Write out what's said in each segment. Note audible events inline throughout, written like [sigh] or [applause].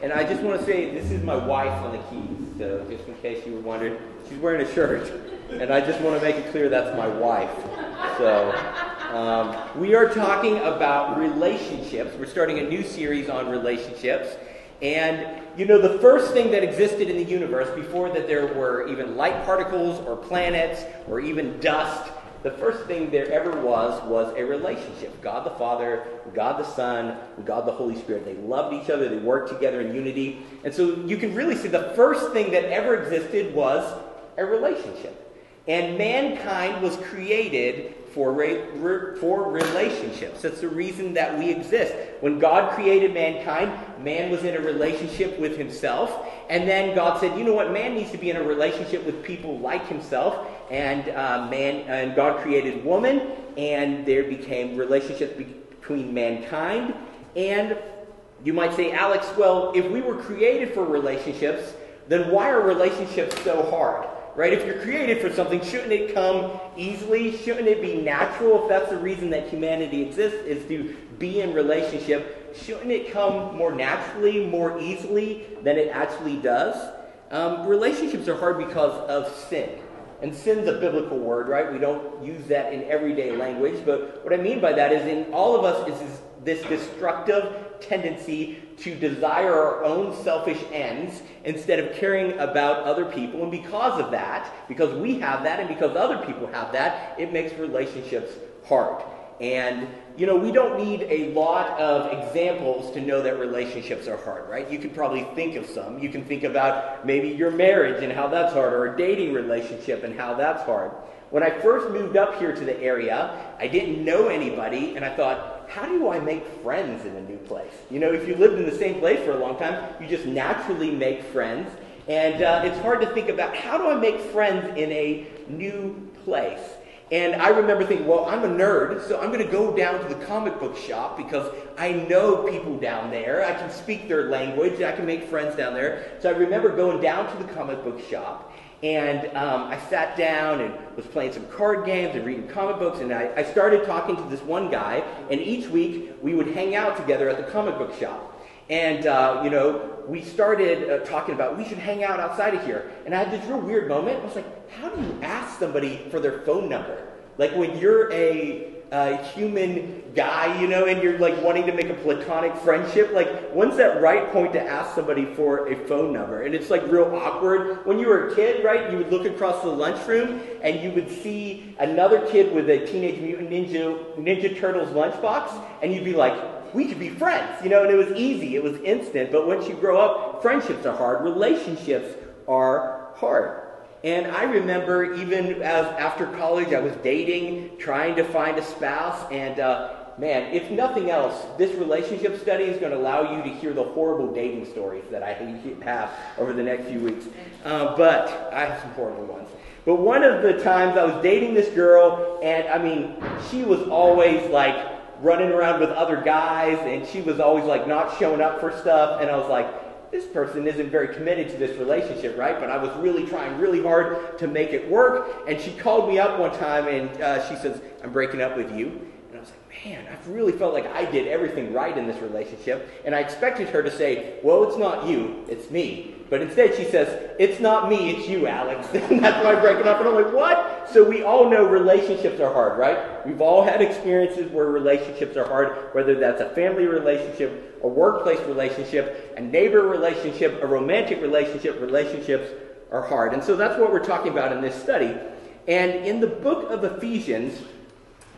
And I just want to say, this is my wife on the keys. So just in case you were wondering, she's wearing a shirt. And I just want to make it clear that's my wife. So um, we are talking about relationships. We're starting a new series on relationships. And, you know, the first thing that existed in the universe before that there were even light particles or planets or even dust the first thing there ever was was a relationship. God the Father, God the Son, God the Holy Spirit. They loved each other, they worked together in unity. And so you can really see the first thing that ever existed was a relationship. And mankind was created for, for relationships. That's the reason that we exist. When God created mankind, man was in a relationship with himself. And then God said, you know what? Man needs to be in a relationship with people like himself. And, uh, man, and God created woman, and there became relationships between mankind. And you might say, Alex, well, if we were created for relationships, then why are relationships so hard? right? If you're created for something, shouldn't it come easily? Shouldn't it be natural? If that's the reason that humanity exists, is to be in relationship, shouldn't it come more naturally, more easily than it actually does? Um, relationships are hard because of sin. And sin's a biblical word, right? We don't use that in everyday language. But what I mean by that is in all of us is this destructive tendency to desire our own selfish ends instead of caring about other people. And because of that, because we have that and because other people have that, it makes relationships hard. And, you know, we don't need a lot of examples to know that relationships are hard, right? You could probably think of some. You can think about maybe your marriage and how that's hard, or a dating relationship and how that's hard. When I first moved up here to the area, I didn't know anybody, and I thought, how do I make friends in a new place? You know, if you lived in the same place for a long time, you just naturally make friends. And uh, it's hard to think about how do I make friends in a new place? And I remember thinking, well, I'm a nerd, so I'm going to go down to the comic book shop because I know people down there. I can speak their language. I can make friends down there. So I remember going down to the comic book shop and um, I sat down and was playing some card games and reading comic books. And I, I started talking to this one guy. And each week we would hang out together at the comic book shop. And, uh, you know, we started uh, talking about we should hang out outside of here. And I had this real weird moment. I was like, how do you ask somebody for their phone number? Like when you're a uh, human guy, you know, and you're like wanting to make a platonic friendship, like when's that right point to ask somebody for a phone number? And it's like real awkward. When you were a kid, right, you would look across the lunchroom and you would see another kid with a Teenage Mutant Ninja Ninja Turtles lunchbox, and you'd be like, we could be friends, you know, and it was easy, it was instant. But once you grow up, friendships are hard, relationships are hard. And I remember even as after college, I was dating, trying to find a spouse, and uh, man, if nothing else, this relationship study is going to allow you to hear the horrible dating stories that I have over the next few weeks. Uh, but I have some horrible ones. But one of the times I was dating this girl, and I mean, she was always like running around with other guys, and she was always like not showing up for stuff, and I was like, this person isn't very committed to this relationship, right? But I was really trying really hard to make it work. And she called me up one time and uh, she says, I'm breaking up with you. And I was like, man, I've really felt like I did everything right in this relationship. And I expected her to say, well, it's not you, it's me. But instead, she says, It's not me, it's you, Alex. [laughs] and that's why I'm breaking up. And I'm like, What? So we all know relationships are hard, right? We've all had experiences where relationships are hard, whether that's a family relationship, a workplace relationship, a neighbor relationship, a romantic relationship. Relationships are hard. And so that's what we're talking about in this study. And in the book of Ephesians,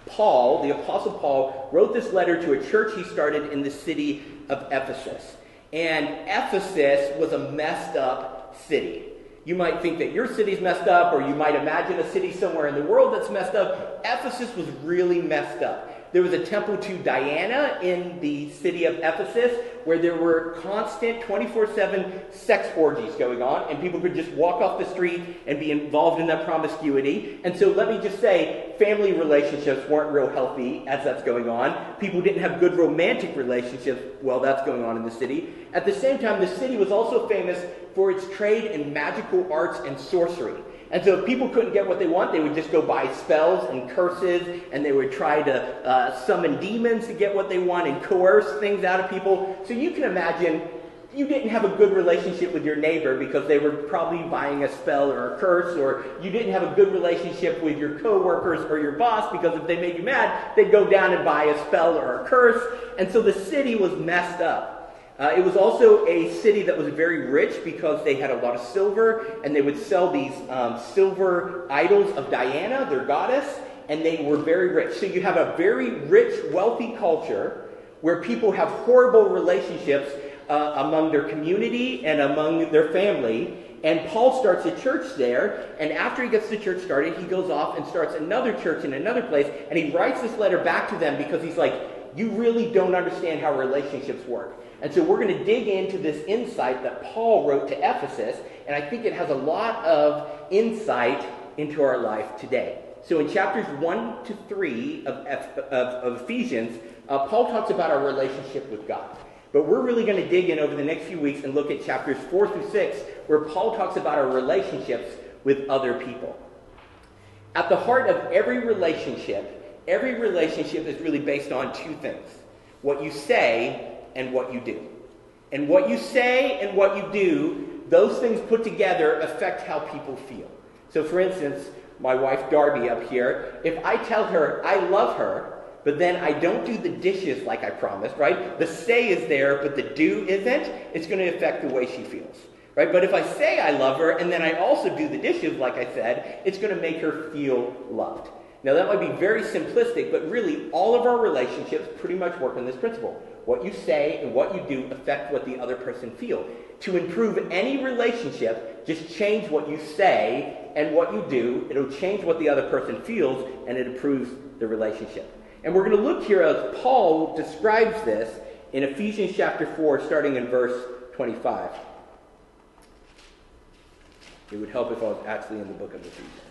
Paul, the Apostle Paul, wrote this letter to a church he started in the city of Ephesus. And Ephesus was a messed up city. You might think that your city's messed up, or you might imagine a city somewhere in the world that's messed up. Ephesus was really messed up. There was a temple to Diana in the city of Ephesus where there were constant 24 7 sex orgies going on, and people could just walk off the street and be involved in that promiscuity. And so let me just say, family relationships weren't real healthy as that's going on. People didn't have good romantic relationships while that's going on in the city. At the same time, the city was also famous for its trade in magical arts and sorcery. And so if people couldn't get what they want, they would just go buy spells and curses, and they would try to uh, summon demons to get what they want and coerce things out of people. So you can imagine you didn't have a good relationship with your neighbor because they were probably buying a spell or a curse, or you didn't have a good relationship with your coworkers or your boss because if they made you mad, they'd go down and buy a spell or a curse. And so the city was messed up. Uh, it was also a city that was very rich because they had a lot of silver, and they would sell these um, silver idols of Diana, their goddess, and they were very rich. So you have a very rich, wealthy culture where people have horrible relationships uh, among their community and among their family. And Paul starts a church there, and after he gets the church started, he goes off and starts another church in another place, and he writes this letter back to them because he's like, You really don't understand how relationships work. And so we're going to dig into this insight that Paul wrote to Ephesus, and I think it has a lot of insight into our life today. So in chapters 1 to 3 of, of, of Ephesians, uh, Paul talks about our relationship with God. But we're really going to dig in over the next few weeks and look at chapters 4 through 6, where Paul talks about our relationships with other people. At the heart of every relationship, every relationship is really based on two things what you say and what you do. And what you say and what you do, those things put together affect how people feel. So, for instance, my wife Darby up here, if I tell her I love her, but then I don't do the dishes like I promised, right? The say is there, but the do isn't, it's going to affect the way she feels, right? But if I say I love her and then I also do the dishes like I said, it's going to make her feel loved. Now, that might be very simplistic, but really, all of our relationships pretty much work on this principle. What you say and what you do affect what the other person feels. To improve any relationship, just change what you say and what you do. It'll change what the other person feels, and it improves the relationship. And we're going to look here as Paul describes this in Ephesians chapter 4, starting in verse 25. It would help if I was actually in the book of Ephesians.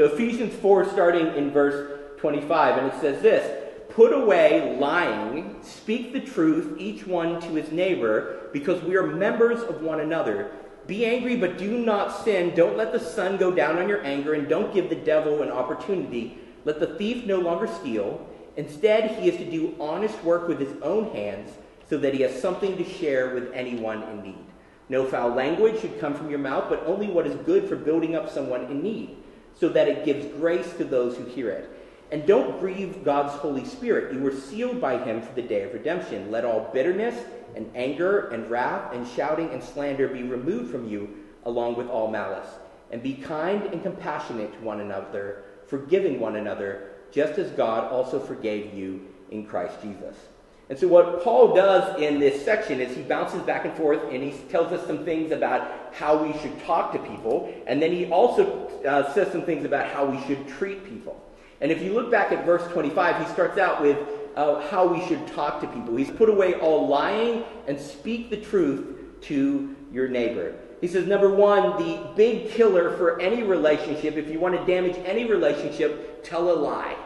So, Ephesians 4, starting in verse 25, and it says this Put away lying, speak the truth, each one to his neighbor, because we are members of one another. Be angry, but do not sin. Don't let the sun go down on your anger, and don't give the devil an opportunity. Let the thief no longer steal Instead, he is to do honest work with his own hands so that he has something to share with anyone in need. No foul language should come from your mouth, but only what is good for building up someone in need, so that it gives grace to those who hear it. And don't grieve God's Holy Spirit. You were sealed by him for the day of redemption. Let all bitterness and anger and wrath and shouting and slander be removed from you, along with all malice. And be kind and compassionate to one another, forgiving one another just as God also forgave you in Christ Jesus. And so, what Paul does in this section is he bounces back and forth and he tells us some things about how we should talk to people. And then he also uh, says some things about how we should treat people. And if you look back at verse 25, he starts out with uh, how we should talk to people. He's put away all lying and speak the truth to your neighbor. He says, number one, the big killer for any relationship, if you want to damage any relationship, tell a lie.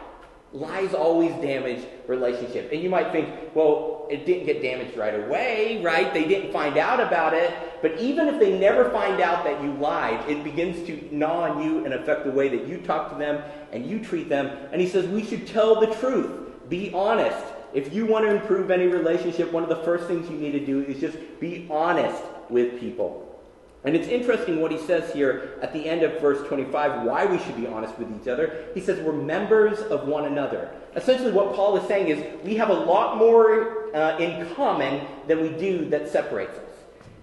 Lies always damage relationship. And you might think, well, it didn't get damaged right away, right? They didn't find out about it. But even if they never find out that you lied, it begins to gnaw on you and affect the way that you talk to them and you treat them. And he says, we should tell the truth. Be honest. If you want to improve any relationship, one of the first things you need to do is just be honest with people. And it's interesting what he says here at the end of verse 25, why we should be honest with each other. He says we're members of one another. Essentially, what Paul is saying is we have a lot more uh, in common than we do that separates us.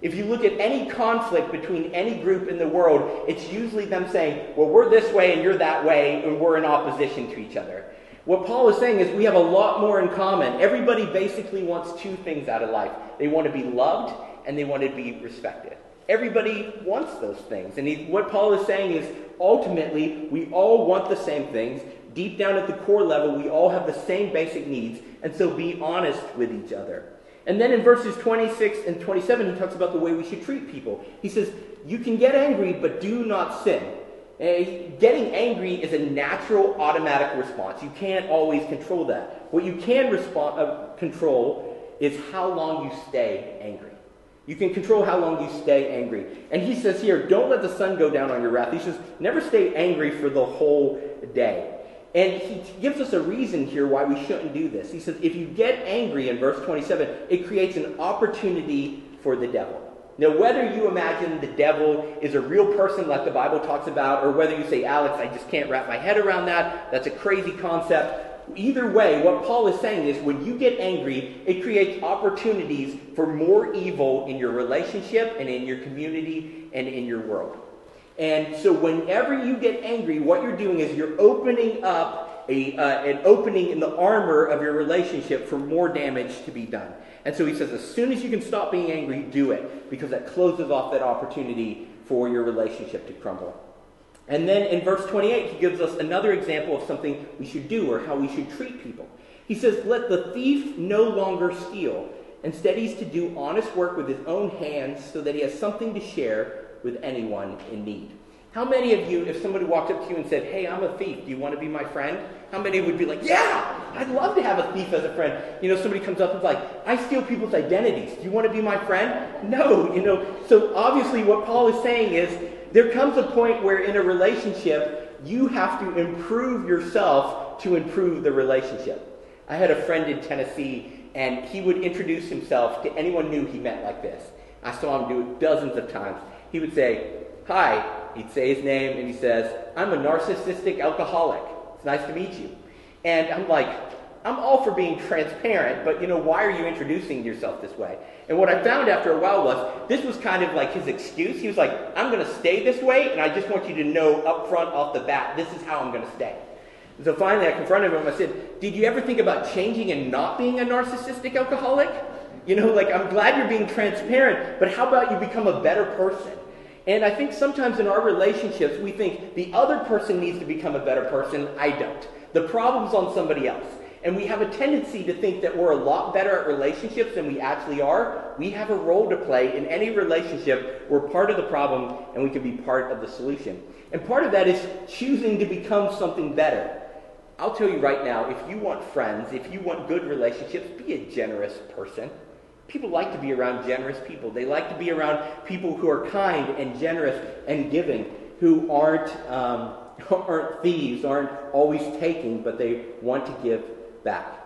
If you look at any conflict between any group in the world, it's usually them saying, well, we're this way and you're that way, and we're in opposition to each other. What Paul is saying is we have a lot more in common. Everybody basically wants two things out of life they want to be loved and they want to be respected. Everybody wants those things. And he, what Paul is saying is ultimately, we all want the same things. Deep down at the core level, we all have the same basic needs. And so be honest with each other. And then in verses 26 and 27, he talks about the way we should treat people. He says, You can get angry, but do not sin. And getting angry is a natural, automatic response. You can't always control that. What you can respond, uh, control is how long you stay angry. You can control how long you stay angry. And he says here, don't let the sun go down on your wrath. He says, never stay angry for the whole day. And he gives us a reason here why we shouldn't do this. He says, if you get angry in verse 27, it creates an opportunity for the devil. Now, whether you imagine the devil is a real person like the Bible talks about, or whether you say, Alex, I just can't wrap my head around that, that's a crazy concept. Either way, what Paul is saying is when you get angry, it creates opportunities for more evil in your relationship and in your community and in your world. And so, whenever you get angry, what you're doing is you're opening up a, uh, an opening in the armor of your relationship for more damage to be done. And so he says, as soon as you can stop being angry, do it, because that closes off that opportunity for your relationship to crumble. And then in verse 28, he gives us another example of something we should do or how we should treat people. He says, Let the thief no longer steal. Instead, he's to do honest work with his own hands so that he has something to share with anyone in need. How many of you, if somebody walked up to you and said, Hey, I'm a thief, do you want to be my friend? How many would be like, Yeah, I'd love to have a thief as a friend? You know, somebody comes up and is like, I steal people's identities. Do you want to be my friend? No, you know. So obviously, what Paul is saying is there comes a point where in a relationship, you have to improve yourself to improve the relationship. I had a friend in Tennessee, and he would introduce himself to anyone new he met like this. I saw him do it dozens of times. He would say, Hi, he'd say his name, and he says, I'm a narcissistic alcoholic. It's nice to meet you. And I'm like, I'm all for being transparent, but you know, why are you introducing yourself this way? And what I found after a while was this was kind of like his excuse. He was like, I'm going to stay this way, and I just want you to know up front, off the bat, this is how I'm going to stay. And so finally, I confronted him. I said, Did you ever think about changing and not being a narcissistic alcoholic? You know, like, I'm glad you're being transparent, but how about you become a better person? And I think sometimes in our relationships, we think the other person needs to become a better person. I don't. The problem's on somebody else. And we have a tendency to think that we're a lot better at relationships than we actually are. We have a role to play in any relationship. We're part of the problem and we can be part of the solution. And part of that is choosing to become something better. I'll tell you right now if you want friends, if you want good relationships, be a generous person. People like to be around generous people. They like to be around people who are kind and generous and giving, who aren't, um, [laughs] aren't thieves, aren't always taking, but they want to give back.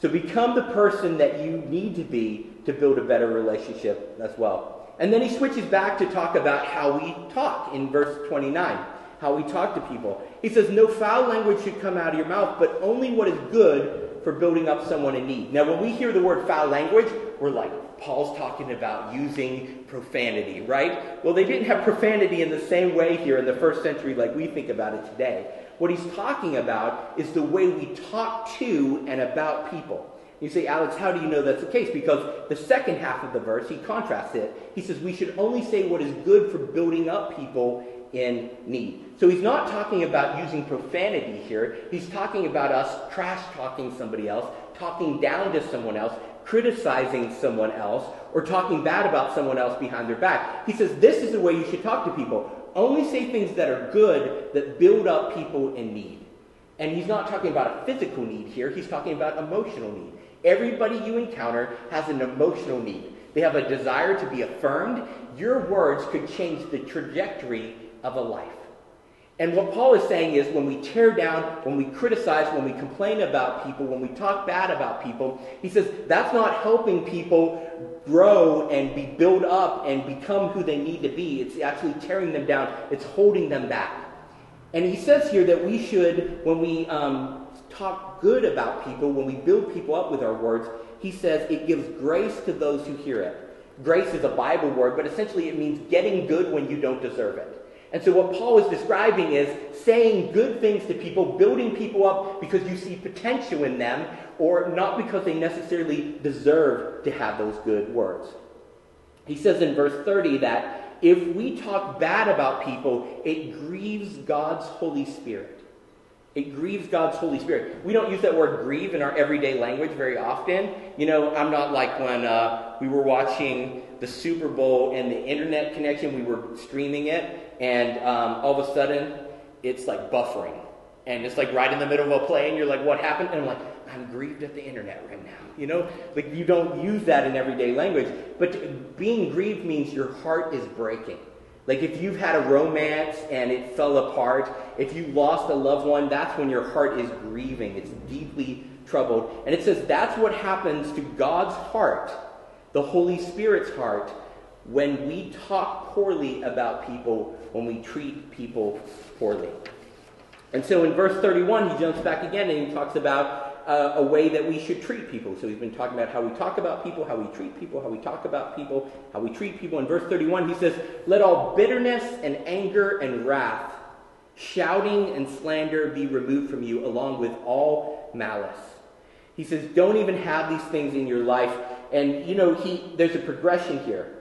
So become the person that you need to be to build a better relationship as well. And then he switches back to talk about how we talk in verse 29, how we talk to people. He says, No foul language should come out of your mouth, but only what is good for building up someone in need. Now, when we hear the word foul language, we're like, Paul's talking about using profanity, right? Well, they didn't have profanity in the same way here in the first century like we think about it today. What he's talking about is the way we talk to and about people. You say, Alex, how do you know that's the case? Because the second half of the verse, he contrasts it. He says, we should only say what is good for building up people in need. So he's not talking about using profanity here. He's talking about us trash talking somebody else, talking down to someone else, criticizing someone else, or talking bad about someone else behind their back. He says this is the way you should talk to people. Only say things that are good that build up people in need. And he's not talking about a physical need here, he's talking about emotional need. Everybody you encounter has an emotional need. They have a desire to be affirmed. Your words could change the trajectory of a life. And what Paul is saying is when we tear down, when we criticize, when we complain about people, when we talk bad about people, he says that's not helping people grow and be built up and become who they need to be. It's actually tearing them down, it's holding them back. And he says here that we should, when we um, talk good about people, when we build people up with our words, he says it gives grace to those who hear it. Grace is a Bible word, but essentially it means getting good when you don't deserve it. And so, what Paul is describing is saying good things to people, building people up because you see potential in them, or not because they necessarily deserve to have those good words. He says in verse 30 that if we talk bad about people, it grieves God's Holy Spirit. It grieves God's Holy Spirit. We don't use that word grieve in our everyday language very often. You know, I'm not like when uh, we were watching the Super Bowl and the internet connection, we were streaming it, and um, all of a sudden it's like buffering. And it's like right in the middle of a play, and you're like, what happened? And I'm like, I'm grieved at the internet right now. You know, like you don't use that in everyday language. But being grieved means your heart is breaking. Like if you've had a romance and it fell apart, if you lost a loved one, that's when your heart is grieving. It's deeply troubled. And it says that's what happens to God's heart the Holy Spirit's heart when we talk poorly about people, when we treat people poorly. And so in verse 31, he jumps back again and he talks about uh, a way that we should treat people. So he's been talking about how we talk about people, how we treat people, how we talk about people, how we treat people. In verse 31, he says, Let all bitterness and anger and wrath, shouting and slander be removed from you, along with all malice. He says, Don't even have these things in your life. And, you know, he, there's a progression here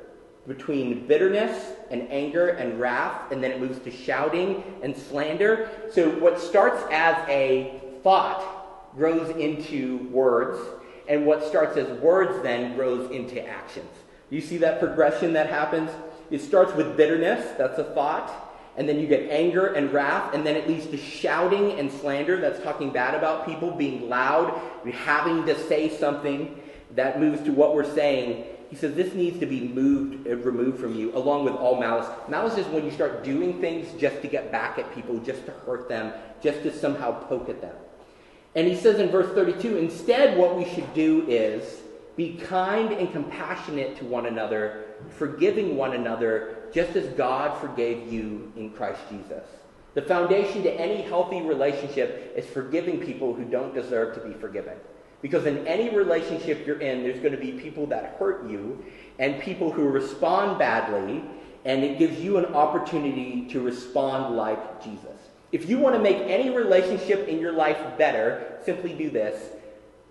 between bitterness and anger and wrath, and then it moves to shouting and slander. So, what starts as a thought grows into words, and what starts as words then grows into actions. You see that progression that happens? It starts with bitterness, that's a thought, and then you get anger and wrath, and then it leads to shouting and slander, that's talking bad about people, being loud, having to say something. That moves to what we're saying he says this needs to be moved, uh, removed from you, along with all malice. Malice is when you start doing things just to get back at people, just to hurt them, just to somehow poke at them. And he says in verse 32 instead, what we should do is be kind and compassionate to one another, forgiving one another, just as God forgave you in Christ Jesus. The foundation to any healthy relationship is forgiving people who don't deserve to be forgiven. Because in any relationship you're in, there's going to be people that hurt you and people who respond badly, and it gives you an opportunity to respond like Jesus. If you want to make any relationship in your life better, simply do this.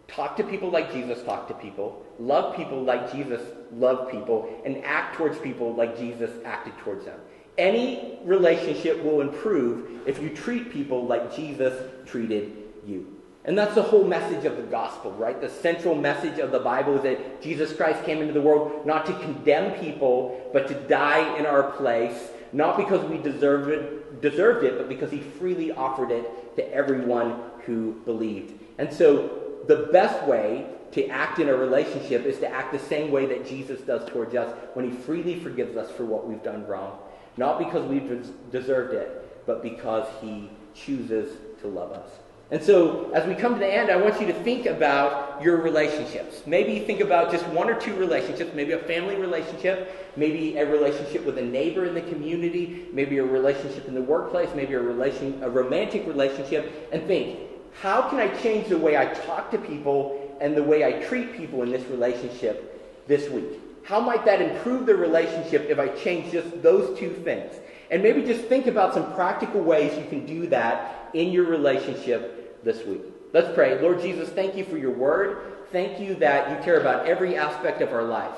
Talk to people like Jesus talked to people. Love people like Jesus loved people. And act towards people like Jesus acted towards them. Any relationship will improve if you treat people like Jesus treated you. And that's the whole message of the gospel, right? The central message of the Bible is that Jesus Christ came into the world not to condemn people, but to die in our place, not because we deserved it, deserved it, but because he freely offered it to everyone who believed. And so the best way to act in a relationship is to act the same way that Jesus does towards us when he freely forgives us for what we've done wrong. Not because we've deserved it, but because he chooses to love us. And so, as we come to the end, I want you to think about your relationships. Maybe think about just one or two relationships, maybe a family relationship, maybe a relationship with a neighbor in the community, maybe a relationship in the workplace, maybe a relation a romantic relationship, and think, how can I change the way I talk to people and the way I treat people in this relationship this week? How might that improve the relationship if I change just those two things? And maybe just think about some practical ways you can do that in your relationship this week. Let's pray. Lord Jesus, thank you for your word. Thank you that you care about every aspect of our life.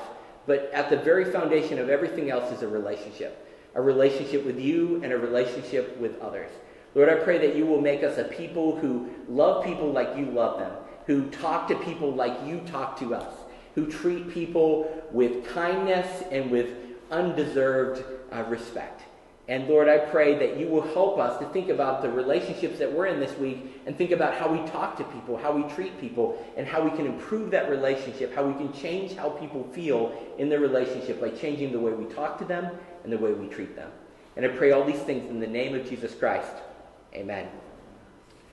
But at the very foundation of everything else is a relationship a relationship with you and a relationship with others. Lord, I pray that you will make us a people who love people like you love them, who talk to people like you talk to us, who treat people with kindness and with undeserved uh, respect. And Lord, I pray that you will help us to think about the relationships that we're in this week and think about how we talk to people, how we treat people, and how we can improve that relationship, how we can change how people feel in their relationship by changing the way we talk to them and the way we treat them. And I pray all these things in the name of Jesus Christ. Amen.